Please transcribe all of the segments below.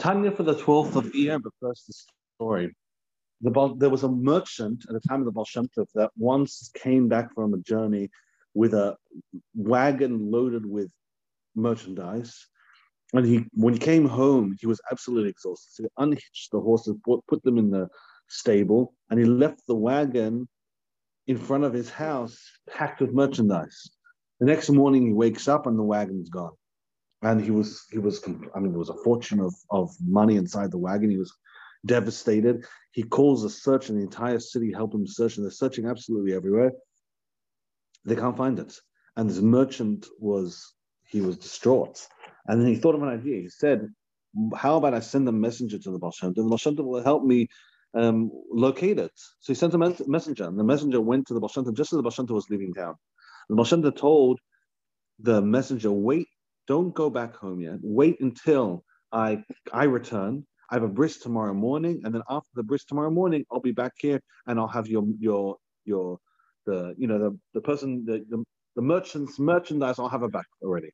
Tanya for the 12th of Iyar, but first the story. The, there was a merchant at the time of the Baal Shem Tov that once came back from a journey with a wagon loaded with merchandise. And he, when he came home, he was absolutely exhausted. So he unhitched the horses, put them in the stable, and he left the wagon in front of his house packed with merchandise. The next morning, he wakes up and the wagon's gone and he was he was I mean there was a fortune of of money inside the wagon. He was devastated. He calls a search and the entire city, help him search, and they're searching absolutely everywhere. They can't find it. And this merchant was he was distraught. And then he thought of an idea. He said, How about I send a messenger to the Shem Tov? The Baal will help me um, locate it. So he sent a messenger, and the messenger went to the Tov just as the Tov was leaving town. The Tov told the messenger, Wait don't go back home yet. Wait until I I return. I have a bris tomorrow morning, and then after the bris tomorrow morning, I'll be back here and I'll have your your your the you know the the person the the, the merchant's merchandise. I'll have it back already.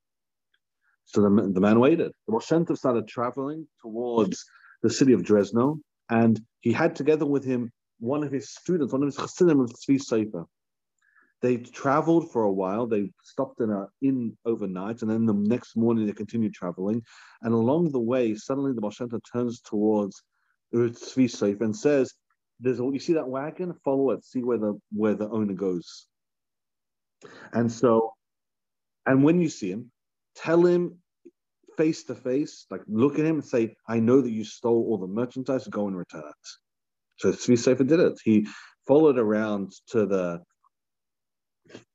So the, the man waited. The Baal Shem Tov started traveling towards the city of Dresno, and he had together with him one of his students, one of his chassidim of Tzvi Sofer. They traveled for a while. They stopped in an inn overnight, and then the next morning they continued traveling. And along the way, suddenly the Shem turns towards Tzvi Sofer and says, "There's you see that wagon? Follow it. See where the where the owner goes." And so, and when you see him, tell him face to face, like look at him and say, "I know that you stole all the merchandise. Go and return it." So Tzvi Sofer did it. He followed around to the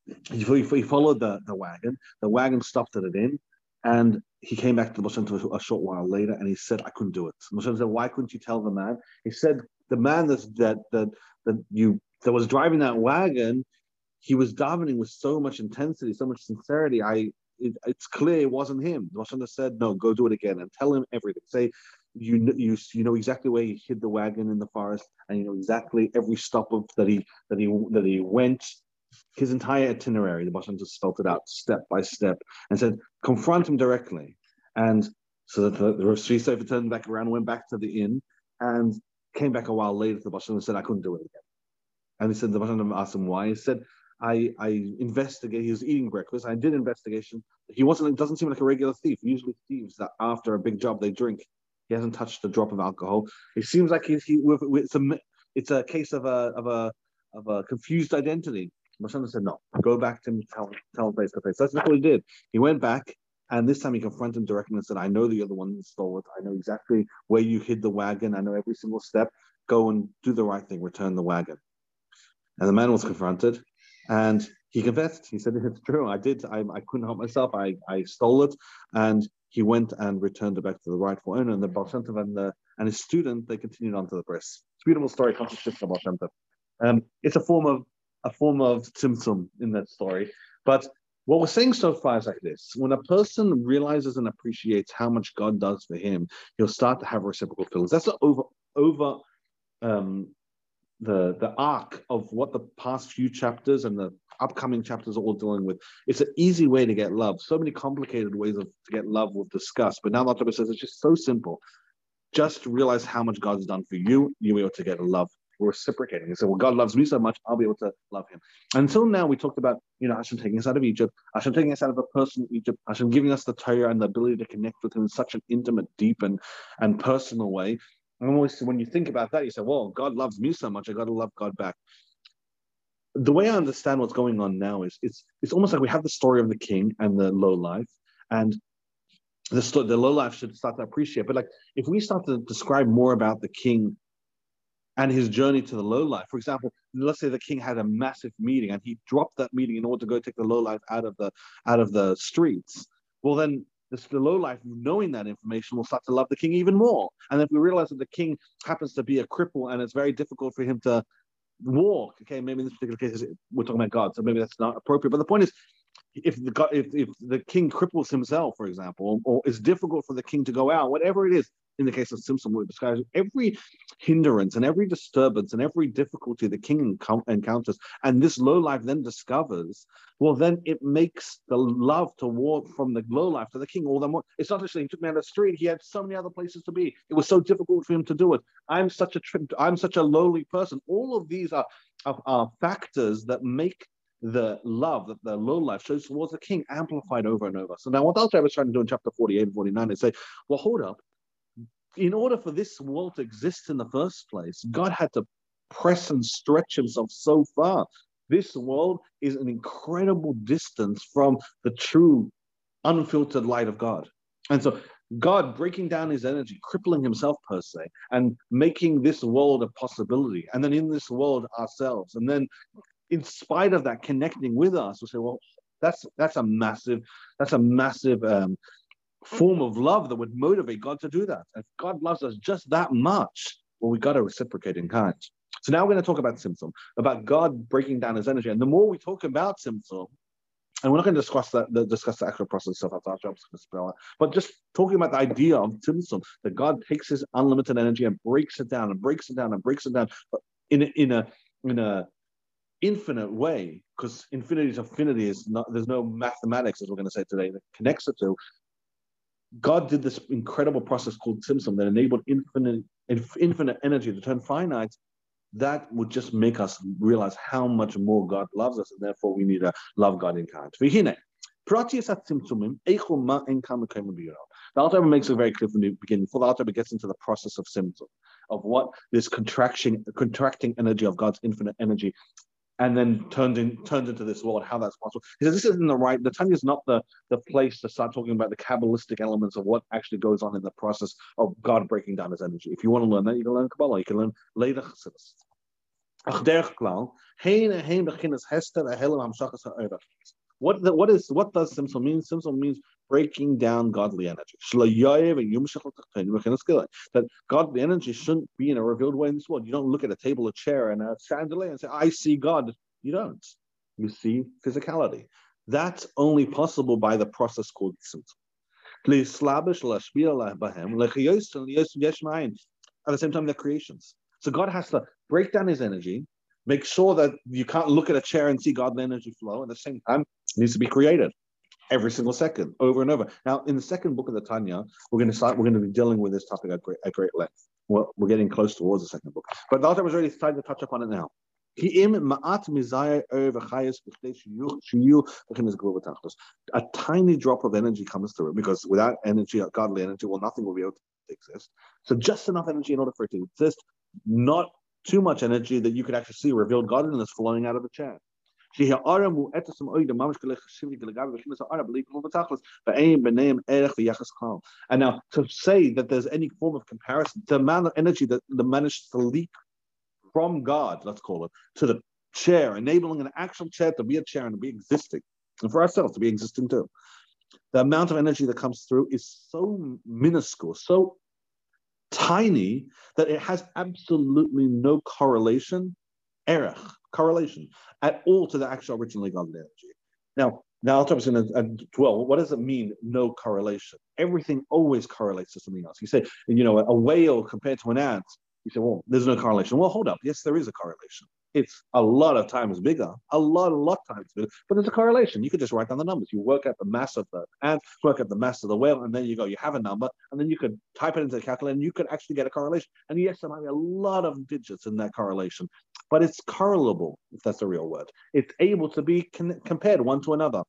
he, he followed the, the wagon. The wagon stopped at an inn, and he came back to the Moshe a short while later, and he said, "I couldn't do it." The Moshe said, "Why couldn't you tell the man?" He said, "The man that that that that you that was driving that wagon, he was davening with so much intensity, so much sincerity. I it, it's clear it wasn't him." The Moshe said, "No, go do it again and tell him everything. Say." You, you you know exactly where he hid the wagon in the forest, and you know exactly every stop of that he that he that he went his entire itinerary, the Baal just spelt it out step by step and said, confront him directly. And so that the, the Rosh Sefer turned back around, went back to the inn, and came back a while later to the Baal and said, I couldn't do it again. And he said, the Baal asked him why. He said, I, I investigate. He was eating breakfast. I did investigation. He wasn't. It doesn't seem like a regular thief. Usually, thieves that after a big job they drink. He hasn't touched a drop of alcohol. It seems like he's he. It's a it's a case of a of a of a confused identity. Moshe said, no, go back to him, tell, tell him face to face. That's what he did. He went back, and this time he confronted him directly and said, I know the other one that stole it. I know exactly where you hid the wagon. I know every single step. Go and do the right thing, return the wagon. And the man was confronted, and he confessed. He said, It's true. I did. I, I couldn't help myself. I, I stole it. And he went and returned it back to the rightful owner. And the Baal and, the, and his student, they continued on to the press. It's a beautiful story. Um, it's a form of a form of Tzimtzum in that story. But what we're saying so far is like this: when a person realizes and appreciates how much God does for him, he'll start to have reciprocal feelings. That's the over over um, the the arc of what the past few chapters and the upcoming chapters are all dealing with. It's an easy way to get love. So many complicated ways of to get love we've discussed, but now the says it's just so simple. Just realize how much God's done for you, be able to get love reciprocating. He said, well, God loves me so much, I'll be able to love him. Until now, we talked about, you know, Hashem taking us out of Egypt, Hashem taking us out of a person in Egypt, Hashem giving us the Torah and the ability to connect with him in such an intimate, deep, and, and personal way. And always, when you think about that, you say, well, God loves me so much, I got to love God back. The way I understand what's going on now is it's it's almost like we have the story of the king and the low life, and the, the low life should start to appreciate. But like if we start to describe more about the king and his journey to the low life. For example, let's say the king had a massive meeting and he dropped that meeting in order to go take the low life out of the out of the streets. Well, then the, the low life, knowing that information, will start to love the king even more. And if we realize that the king happens to be a cripple and it's very difficult for him to walk, okay, maybe in this particular case we're talking about God, so maybe that's not appropriate. But the point is, if the if, if the king cripples himself, for example, or it's difficult for the king to go out, whatever it is, in the case of Simpson, Tzimtzum, we describes every hindrance and every disturbance and every difficulty the king encounters, and this low life then discovers, well, then it makes the love toward from the low life to the king all the more. It's not just he took me on the street; he had so many other places to be. It was so difficult for him to do it. I'm such a I'm such a lowly person. All of these are, are, are factors that make the love that the low life shows towards the king amplified over and over. So now what Alter was trying to do in chapter 48 and 49 is say, well, hold up. In order for this world to exist in the first place, God had to press and stretch himself so far. This world is an incredible distance from the true, unfiltered light of God. And so God breaking down his energy, crippling himself per se, and making this world a possibility. And then in this world ourselves. And then in spite of that connecting with us, we say, well, that's that's a massive, that's a massive um, form of love that would motivate God to do that. If God loves us just that much, well, we got to reciprocate in kind. So now we're going to talk about Tzimtzum, about God breaking down his energy. And the more we talk about Tzimtzum, and we're not going to discuss that, the, discuss the actual process. That's our job, but just talking about the idea of Tzimtzum, that God takes his unlimited energy and breaks it down and breaks it down and breaks it down in a, in a in a infinite way, because infinity to infinity is not, there's no mathematics, as we're going to say today, that connects it to. God did this incredible process called Tzimtzum that enabled infinite, infinite energy to turn finite. That would just make us realize how much more God loves us, and therefore we need to love God in kind. The Alter makes it very clear from the beginning. Before the Alter gets into the process of Tzimtzum, of what this contraction, contracting energy of God's infinite energy and then turned in turns into this world, how that's possible. He says this isn't the right the Tanya is not the, the place to start talking about the Kabbalistic elements of what actually goes on in the process of God breaking down his energy. If you want to learn that, you can learn Kabbalah, you can learn later Chassidus. What the, what is what does Tzimtzum mean? Tzimtzum means breaking down godly energy. That godly energy shouldn't be in a revealed way in this world. You don't look at a table, a chair, and a chandelier and say, I see God. You don't. You see physicality. That's only possible by the process called Tzimtzum. At the same time, they're creations. So God has to break down his energy, make sure that you can't look at a chair and see godly energy flow. At the same time, needs to be created every single second, over and over. Now, in the second book of the Tanya, we're going to start. We're going to be dealing with this topic at great, at great length. We're, we're getting close towards the second book, but the author was already starting to touch upon it now. A tiny drop of energy comes through because without energy, godly energy, well, nothing will be able to exist. So just enough energy in order for it to exist, not too much energy that you could actually see revealed godliness flowing out of the chair. And now to say that there's any form of comparison, the amount of energy that the managed to leak from God, let's call it, to the chair, enabling an actual chair to be a chair and to be existing, and for ourselves to be existing too. The amount of energy that comes through is so minuscule, so tiny that it has absolutely no correlation, erech, correlation at all to the actual originally godly energy. Now, now I'll talk about uh, well, what does it mean, no correlation? Everything always correlates to something else. You say, you know, a whale compared to an ant, you say, well, there's no correlation. Well, hold up. Yes, there is a correlation. It's a lot of times bigger, a lot, a lot times bigger, but there's a correlation. You could just write down the numbers. You work out the mass of the ant, work out the mass of the whale, and then you go, you have a number, and then you could type it into the calculator, and you could actually get a correlation. And yes, there might be a lot of digits in that correlation, but it's correlable, if that's a real word. It's able to be con- compared one to another.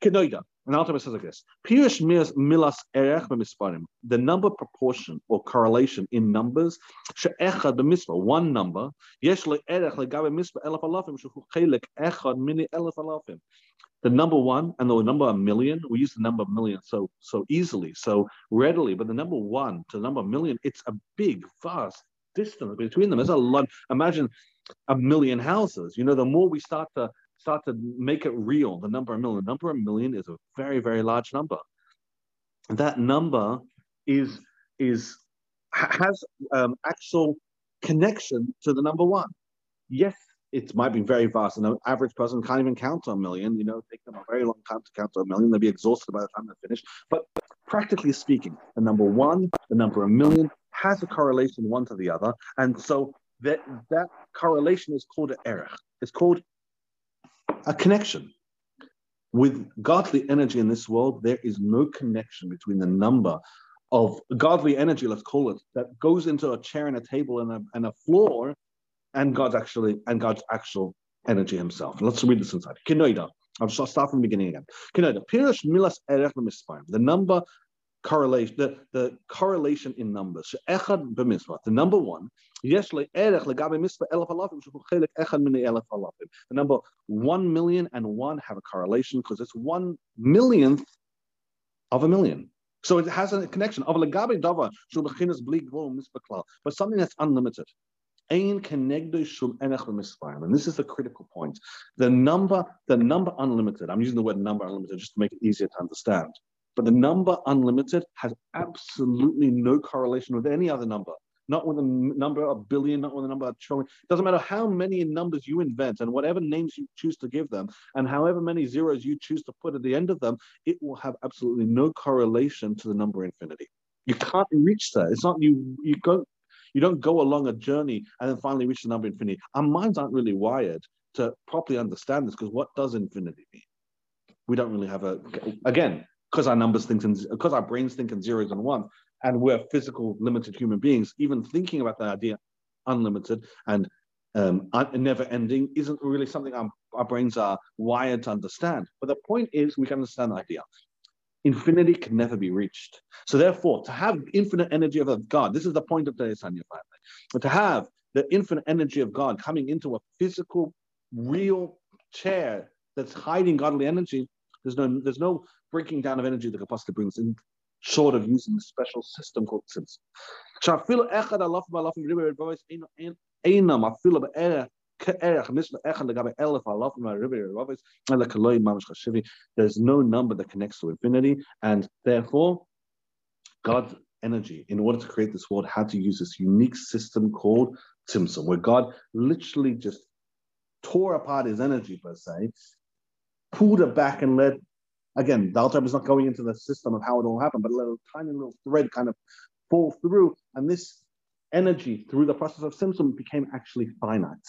Kenoida. And Alter says like this: Pirush milas erech b'misparim. The number proportion or correlation in numbers. She'echad b'mispa. One number. Yesh le'erech legabe mispa elef alafim shehu chelik echad mini elef alafim. The number one and the number a million. We use the number million so so easily, so readily. But the number one to the number million, it's a big, vast distance between them. There's a lot. Imagine a million houses. You know, the more we start to start to make it real, the number of million. The number of million is a very, very large number. That number is is has um, actual connection to the number one. Yes, it might be very vast. And an average person can't even count to a million. You know, take them a very long time to count to a million. They'll be exhausted by the time they finish. But practically speaking, the number one, the number a million has a correlation one to the other. And so that that correlation is called an erech. It's called a connection. With godly energy in this world, there is no connection between the number of godly energy, let's call it, that goes into a chair and a table and a, and a floor, and God's actually and God's actual energy himself. Let's read this inside. Kinoida. I'll start from the beginning again. Kinoida. The number correlation, the, the correlation in numbers. Echad. The number one. Erech legabe mitzvah elef alafim echad elef alafim. The number one million and one have a correlation because it's one millionth of a million. So it has a connection. Of legabe dava shehu bechinas bli gvul mitzvah But something that's unlimited. And this is the critical point. The number, the number unlimited, I'm using the word number unlimited just to make it easier to understand. But the number unlimited has absolutely no correlation with any other number. Not with a number a billion, not with a number of trillion. It doesn't matter how many numbers you invent and whatever names you choose to give them, and however many zeros you choose to put at the end of them, it will have absolutely no correlation to the number infinity. You can't reach that. It's not you. You go. You don't go along a journey and then finally reach the number infinity. Our minds aren't really wired to properly understand this because what does infinity mean? We don't really have a again because our numbers think in because our brains think in zeros and ones, and we're physical, limited human beings. Even thinking about the idea, unlimited and um, never ending, isn't really something our, our brains are wired to understand. But the point is, we can understand the idea. Infinity can never be reached. So therefore, to have infinite energy of God, this is the point of today's Tanya family. But to have the infinite energy of God coming into a physical, real chair that's hiding godly energy, there's no there's no breaking down of energy that could possibly bring in, short of using a special system called Tzimtzum. There's no number that connects to infinity, and therefore, God's energy, in order to create this world, had to use this unique system called Tzimtzum, where God literally just tore apart his energy, per se, pulled it back and let Again, the is not going into the system of how it all happened, but a little tiny little thread kind of fall through, and this energy through the process of Tzimtzum became actually finite.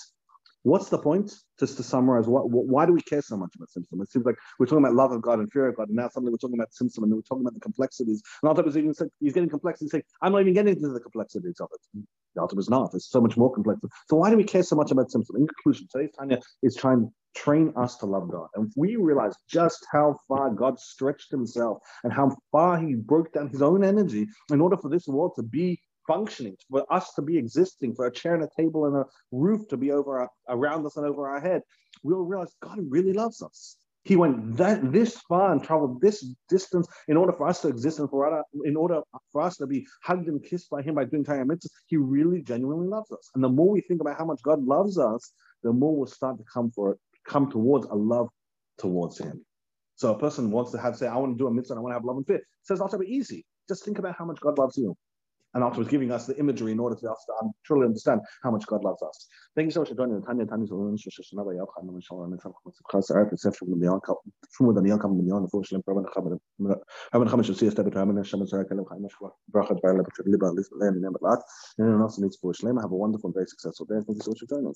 What's the point? Just to summarize, what, what, why do we care so much about Tzimtzum? It seems like we're talking about love of God and fear of God, and now suddenly we're talking about Tzimtzum, and we're talking about the complexities. And Alter is even he's getting complex, he's saying, I'm not even getting into the complexities of it. The is not. It's so much more complex. So why do we care so much about Tzimtzum? In conclusion, today's Tanya is trying to train us to love God. And if we realize just how far God stretched himself and how far he broke down his own energy in order for this world to be functioning, for us to be existing, for a chair and a table and a roof to be over our, around us and over our head, we'll realize God really loves us. He went that this far and traveled this distance in order for us to exist and for us, in order for us to be hugged and kissed by him by doing Torah mitzvahs. He really genuinely loves us. And the more we think about how much God loves us, the more we'll start to come for come towards a love towards him. So a person wants to have say, I want to do a mitzvah, I want to have love and fear. It says also be easy. Just think about how much God loves you. And afterwards giving us the imagery in order for us to um, truly understand how much God loves us. Thank you so much for joining. Tanya, Have a wonderful very successful day. Thank you so much for joining.